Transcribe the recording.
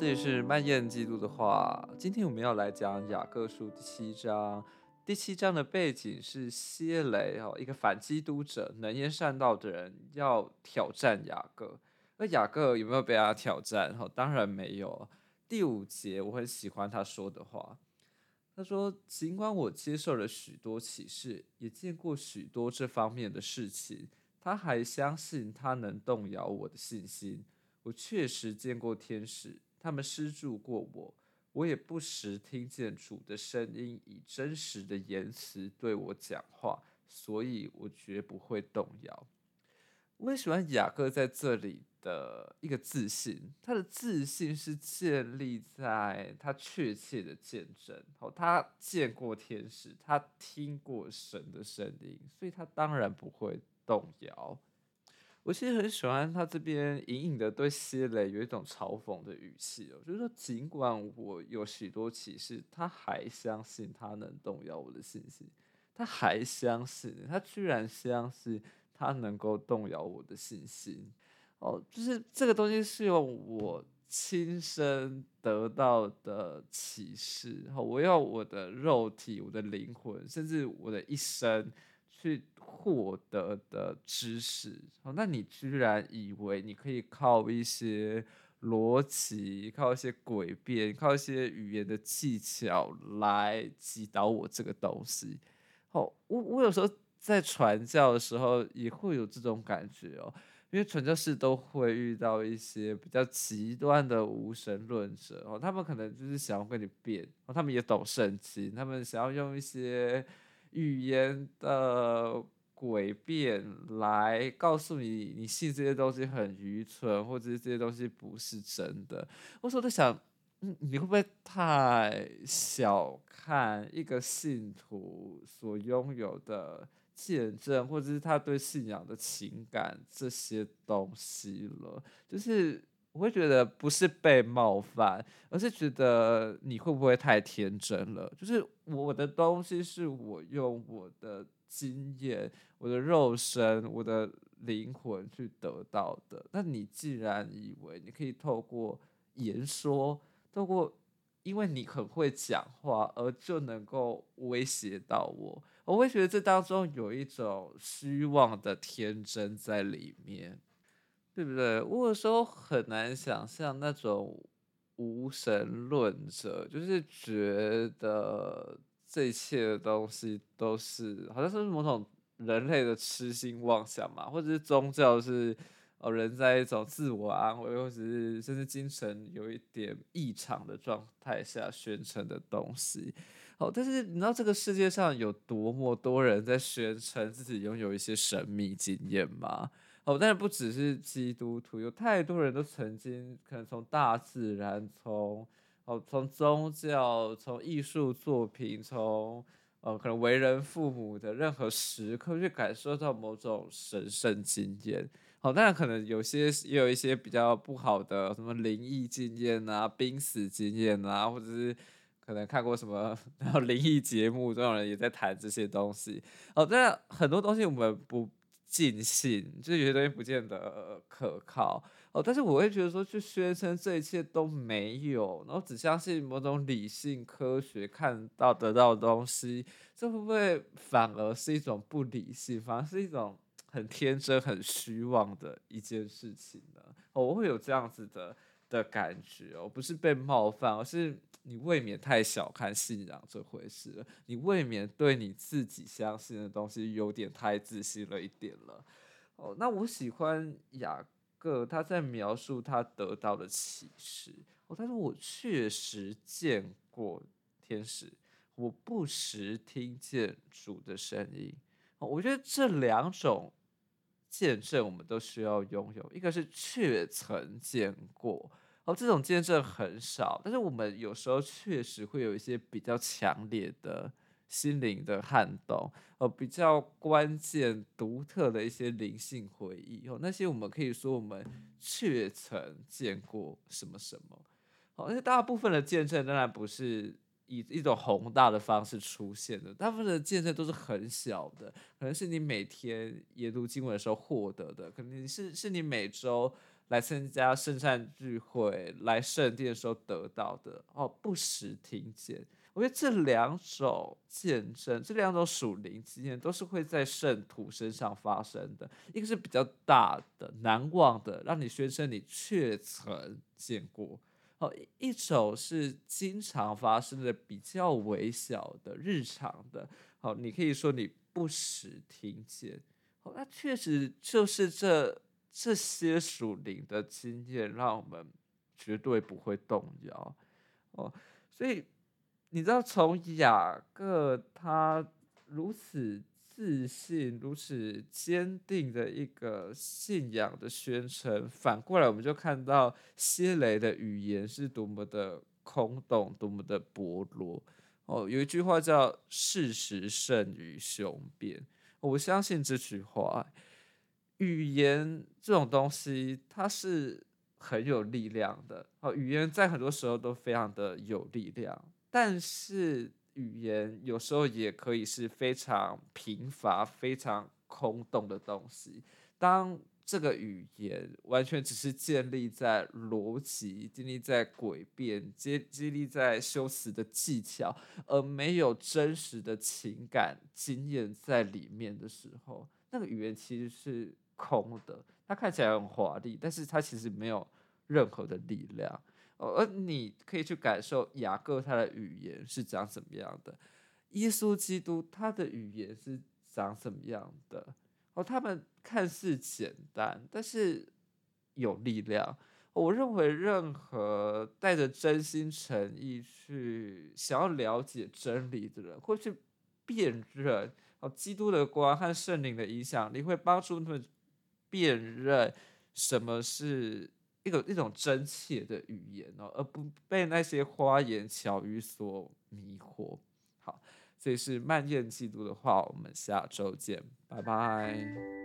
这里是漫念基督的话。今天我们要来讲雅各书第七章。第七章的背景是希雷哦，一个反基督者、能言善道的人要挑战雅各。那雅各有没有被他挑战？哦，当然没有。第五节我很喜欢他说的话，他说：“尽管我接受了许多启示，也见过许多这方面的事情，他还相信他能动摇我的信心。”我确实见过天使，他们施助过我，我也不时听见主的声音，以真实的言辞对我讲话，所以我绝不会动摇。我很喜欢雅各在这里的一个自信，他的自信是建立在他确切的见证，哦，他见过天使，他听过神的声音，所以他当然不会动摇。我其实很喜欢他这边隐隐的对希雷有一种嘲讽的语气哦，就是说，尽管我有许多启示，他还相信他能动摇我的信心，他还相信，他居然相信他能够动摇我的信心哦，就是这个东西是用我亲身得到的启示，我要我的肉体、我的灵魂，甚至我的一生。去获得的知识，那你居然以为你可以靠一些逻辑、靠一些诡辩、靠一些语言的技巧来击倒我这个东西？哦，我我有时候在传教的时候也会有这种感觉哦，因为传教士都会遇到一些比较极端的无神论者哦，他们可能就是想要跟你辩，他们也懂圣经，他们想要用一些。语言的诡辩来告诉你，你信这些东西很愚蠢，或者是这些东西不是真的。我说在想，嗯，你会不会太小看一个信徒所拥有的见证，或者是他对信仰的情感这些东西了？就是。我会觉得不是被冒犯，而是觉得你会不会太天真了？就是我的东西是我用我的经验、我的肉身、我的灵魂去得到的。那你既然以为你可以透过言说，透过因为你很会讲话，而就能够威胁到我，我会觉得这当中有一种虚妄的天真在里面。对不对？我有时候很难想象那种无神论者，就是觉得这一切的东西都是好像是某种人类的痴心妄想嘛，或者是宗教是哦人在一种自我安慰，或者是甚至精神有一点异常的状态下宣称的东西。哦，但是你知道这个世界上有多么多人在宣称自己拥有一些神秘经验吗？哦，但是不只是基督徒，有太多人都曾经可能从大自然，从哦从宗教，从艺术作品，从呃可能为人父母的任何时刻去感受到某种神圣经验。好，当然可能有些也有一些比较不好的，什么灵异经验啊、濒死经验啊，或者是可能看过什么然后灵异节目，这种人也在谈这些东西。哦，当然很多东西我们不。尽信，就有些东西不见得可靠哦。但是我会觉得说，去宣称这一切都没有，然后只相信某种理性科学看到得到的东西，这会不会反而是一种不理性，反而是一种很天真、很虚妄的一件事情呢？哦，我会有这样子的的感觉哦，不是被冒犯，而是。你未免太小看信仰这回事了，你未免对你自己相信的东西有点太自信了一点了。哦，那我喜欢雅各他在描述他得到的启示。哦，他说我确实见过天使，我不时听见主的声音。哦，我觉得这两种见证我们都需要拥有，一个是确曾见过。哦，这种见证很少，但是我们有时候确实会有一些比较强烈的心灵的撼动，哦，比较关键、独特的一些灵性回忆，哦，那些我们可以说我们确曾见过什么什么，好，而且大部分的见证当然不是以一种宏大的方式出现的，大部分的见证都是很小的，可能是你每天研读经文的时候获得的，可能是是你每周。来参加圣餐聚会、来圣殿的时候得到的哦，不时听见。我觉得这两种见证，这两种属灵经验，都是会在圣徒身上发生的。一个是比较大的、难忘的，让你宣称你确曾见过；哦，一种是经常发生的、比较微小的、日常的。好，你可以说你不时听见。好，那确实就是这这些属灵的经验，让我们绝对不会动摇。哦，所以。你知道，从雅各他如此自信、如此坚定的一个信仰的宣称，反过来我们就看到希雷的语言是多么的空洞、多么的薄弱。哦，有一句话叫“事实胜于雄辩”，我相信这句话。语言这种东西，它是很有力量的。哦，语言在很多时候都非常的有力量。但是语言有时候也可以是非常贫乏、非常空洞的东西。当这个语言完全只是建立在逻辑、建立在诡辩、建建立在修辞的技巧，而没有真实的情感经验在里面的时候，那个语言其实是空的。它看起来很华丽，但是它其实没有任何的力量。而你可以去感受雅各他的语言是长怎么样的，耶稣基督他的语言是长怎么样的？哦，他们看似简单，但是有力量。我认为任何带着真心诚意去想要了解真理的人，会去辨认哦，基督的光和圣灵的影响力会帮助他们辨认什么是。一个一种真切的语言哦，而不被那些花言巧语所迷惑。好，这是漫念记录的话，我们下周见，拜拜。